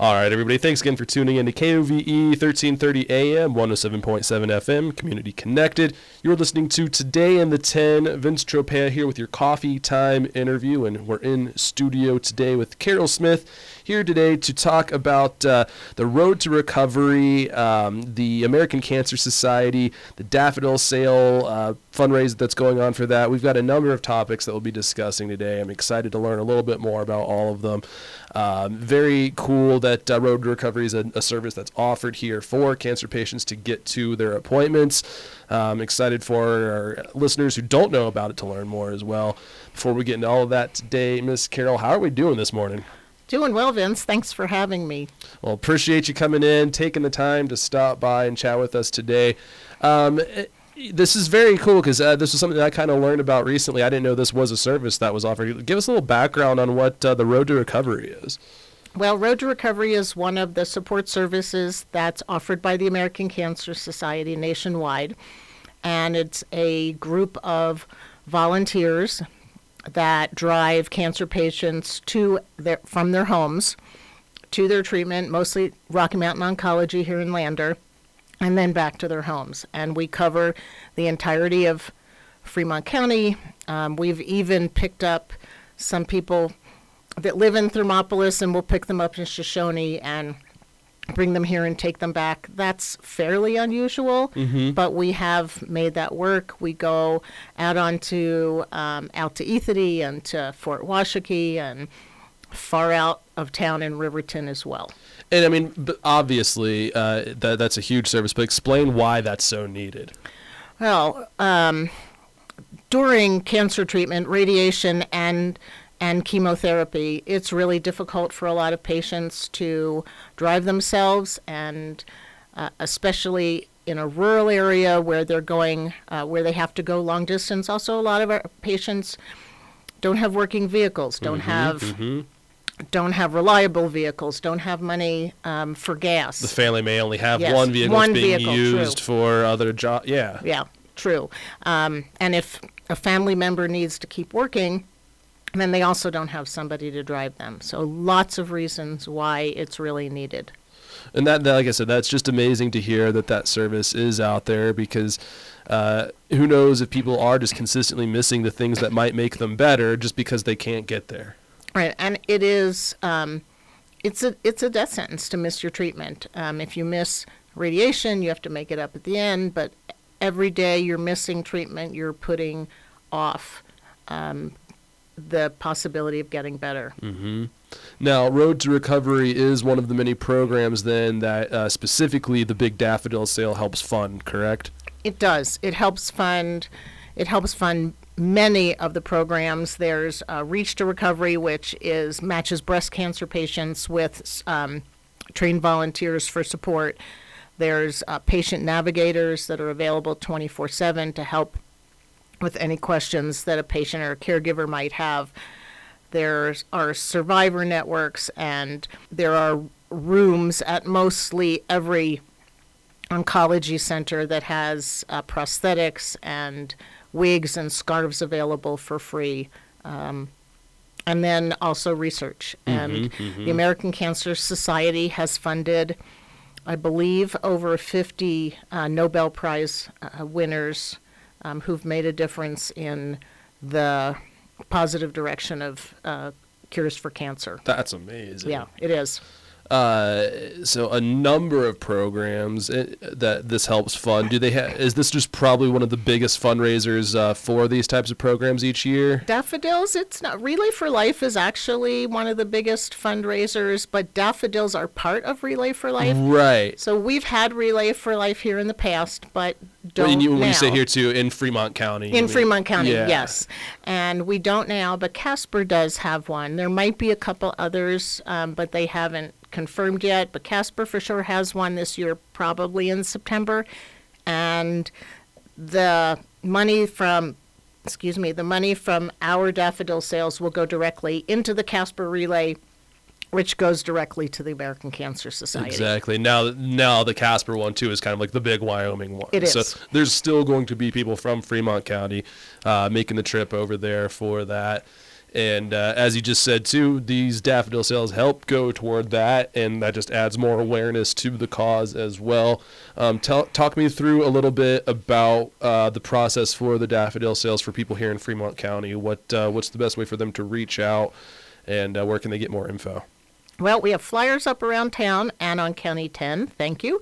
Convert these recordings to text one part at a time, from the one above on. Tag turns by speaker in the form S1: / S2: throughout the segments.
S1: All right, everybody. Thanks again for tuning in to KOVE 1330 AM, 107.7 FM, Community Connected. You're listening to Today in the 10. Vince Tropea here with your coffee time interview, and we're in studio today with Carol Smith here today to talk about uh, the road to recovery, um, the American Cancer Society, the daffodil sale uh, fundraiser that's going on for that. We've got a number of topics that we'll be discussing today. I'm excited to learn a little bit more about all of them. Um, very cool that uh, Road to Recovery is a, a, service that's offered here for cancer patients to get to their appointments. Um, excited for our listeners who don't know about it to learn more as well. Before we get into all of that today, Miss Carol, how are we doing this morning?
S2: Doing well, Vince. Thanks for having me.
S1: Well, appreciate you coming in, taking the time to stop by and chat with us today. Um, eh, this is very cool because uh, this was something that I kind of learned about recently. I didn't know this was a service that was offered. Give us a little background on what uh, the Road to Recovery is.
S2: Well, Road to Recovery is one of the support services that's offered by the American Cancer Society nationwide. And it's a group of volunteers that drive cancer patients to their from their homes to their treatment, mostly Rocky Mountain Oncology here in Lander, and then back to their homes. And we cover the entirety of Fremont County. Um, we've even picked up some people that live in Thermopolis, and we'll pick them up in Shoshoni and bring them here and take them back. That's fairly unusual, mm-hmm. but we have made that work. We go out onto um, out to Ethete and to Fort Washakie and far out of town in Riverton as well.
S1: And I mean, obviously, uh, that that's a huge service. But explain why that's so needed.
S2: Well, um, during cancer treatment, radiation and and chemotherapy, it's really difficult for a lot of patients to drive themselves, and uh, especially in a rural area where they're going, uh, where they have to go long distance. Also, a lot of our patients don't have working vehicles, don't mm-hmm, have. Mm-hmm. Don't have reliable vehicles. Don't have money um, for gas.
S1: The family may only have yes, one vehicle one being vehicle, used true. for other jobs. Yeah.
S2: Yeah, true. Um, and if a family member needs to keep working, and then they also don't have somebody to drive them. So lots of reasons why it's really needed.
S1: And that, that like I said, that's just amazing to hear that that service is out there because uh, who knows if people are just consistently missing the things that might make them better just because they can't get there.
S2: Right, and it is um, it's a it's a death sentence to miss your treatment. Um, if you miss radiation, you have to make it up at the end. But every day you're missing treatment, you're putting off um, the possibility of getting better.
S1: Mm-hmm. Now, Road to Recovery is one of the many programs then that uh, specifically the Big Daffodil Sale helps fund, correct?
S2: It does. It helps fund. It helps fund many of the programs. There's uh, Reach to Recovery, which is matches breast cancer patients with um, trained volunteers for support. There's uh, patient navigators that are available 24/7 to help with any questions that a patient or a caregiver might have. There are survivor networks, and there are rooms at mostly every oncology center that has uh, prosthetics and wigs and scarves available for free. Um, and then also research. Mm-hmm, and mm-hmm. the American Cancer Society has funded, I believe, over 50 uh, Nobel Prize uh, winners um, who've made a difference in the positive direction of uh, cures for cancer.
S1: That's amazing.
S2: Yeah, it is.
S1: Uh, so a number of programs uh, that this helps fund. Do they have? Is this just probably one of the biggest fundraisers uh, for these types of programs each year?
S2: Daffodils, it's not Relay for Life is actually one of the biggest fundraisers, but daffodils are part of Relay for Life.
S1: Right.
S2: So we've had Relay for Life here in the past, but don't
S1: When you, when
S2: now.
S1: you say here too, in Fremont County.
S2: In
S1: mean-
S2: Fremont County,
S1: Yeah.
S2: yes. And we don't now, but Casper does have one. There might be a couple others, um, but they haven't confirmed yet. But Casper for sure has one this year, probably in September. And the money from, excuse me, the money from our daffodil sales will go directly into the Casper Relay, which goes directly to the American Cancer Society.
S1: Exactly. Now, now the Casper one too is kind of like the big Wyoming one.
S2: It
S1: So there's still going to be people from Fremont County uh, making the trip over there for that. And uh, as you just said too, these daffodil sales help go toward that, and that just adds more awareness to the cause as well. Um, tell, talk me through a little bit about uh, the process for the daffodil sales for people here in Fremont County. What uh, what's the best way for them to reach out, and uh, where can they get more info?
S2: Well, we have flyers up around town and on County 10. Thank you.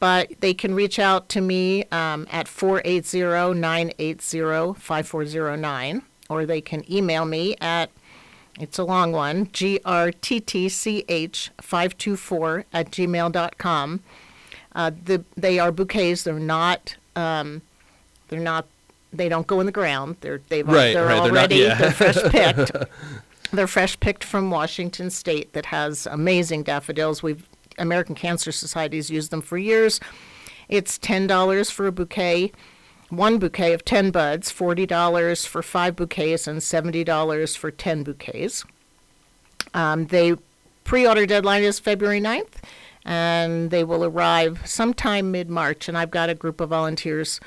S2: But they can reach out to me um, at 480 980 5409, or they can email me at, it's a long one, grttch524 at gmail.com. Uh, the, they are bouquets. They're not, um, they're not, they don't go in the ground. They're, they've,
S1: Right,
S2: they're
S1: right, they're not-
S2: already,
S1: yeah.
S2: they're fresh picked. They're fresh picked from Washington State that has amazing daffodils. We've American Cancer Society's used them for years. It's ten dollars for a bouquet, one bouquet of ten buds, forty dollars for five bouquets, and seventy dollars for ten bouquets. Um, they pre-order deadline is February 9th, and they will arrive sometime mid-March. And I've got a group of volunteers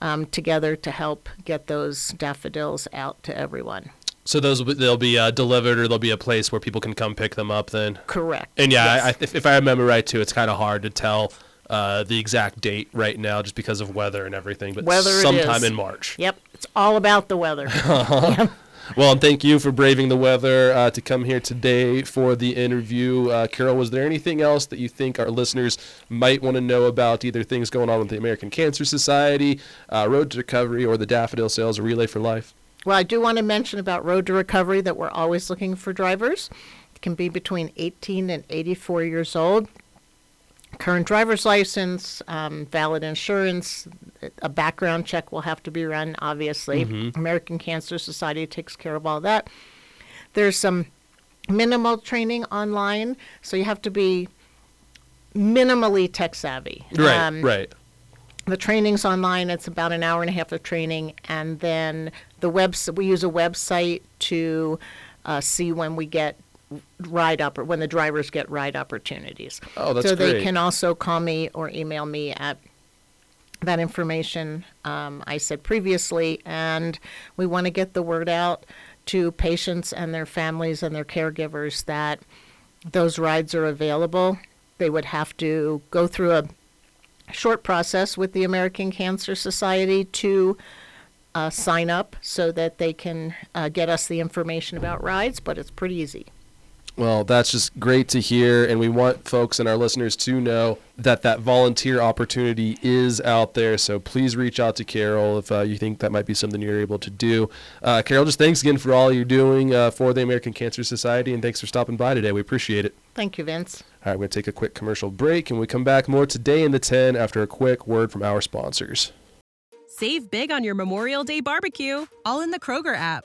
S2: um, together to help get those daffodils out to everyone.
S1: So those they'll be uh, delivered, or there'll be a place where people can come pick them up. Then,
S2: Correct.
S1: and yeah,
S2: Yes.
S1: I, I, if, if I remember right too, it's kind of hard to tell uh, the exact date right now, just because of weather and everything. But
S2: Weather
S1: sometime in March.
S2: Yep, it's all about the weather.
S1: Well, and thank you for braving the weather uh, to come here today for the interview. Uh, Carol, was there anything else that you think our listeners might want to know about, either things going on with the American Cancer Society, uh, Road to Recovery, or the Daffodil Sales Relay for Life?
S2: well, I do want to mention about Road to Recovery that we're always looking for drivers. It can be between 18 and 84 years old. Current driver's license, um, valid insurance, a background check will have to be run, obviously. American Cancer Society takes care of all that. There's some minimal training online, so you have to be minimally tech savvy.
S1: Right,
S2: Um,
S1: right.
S2: the training's online it's about an hour and a half of training and then the webs we use a website to uh, see when we get ride up or when the drivers get ride opportunities.
S1: Oh, that's
S2: so they can also call me or email me at that information um, i said previously and we want to get the word out to patients and their families and their caregivers that those rides are available. They would have to go through a short process with the American Cancer Society to uh, sign up so that they can uh, get us the information about rides, but it's pretty easy.
S1: Well, that's just great to hear, and we want folks and our listeners to know that that volunteer opportunity is out there. So please reach out to Carol if uh, you think that might be something you're able to do. Uh, Carol, just thanks again for all you're doing uh, for the American Cancer Society, and thanks for stopping by today. We appreciate it.
S2: Thank you, Vince.
S1: All right, we're going to take a quick commercial break, and we come back more today in the 10 after a quick word from our sponsors.
S3: Save big on your Memorial Day barbecue, all in the Kroger app.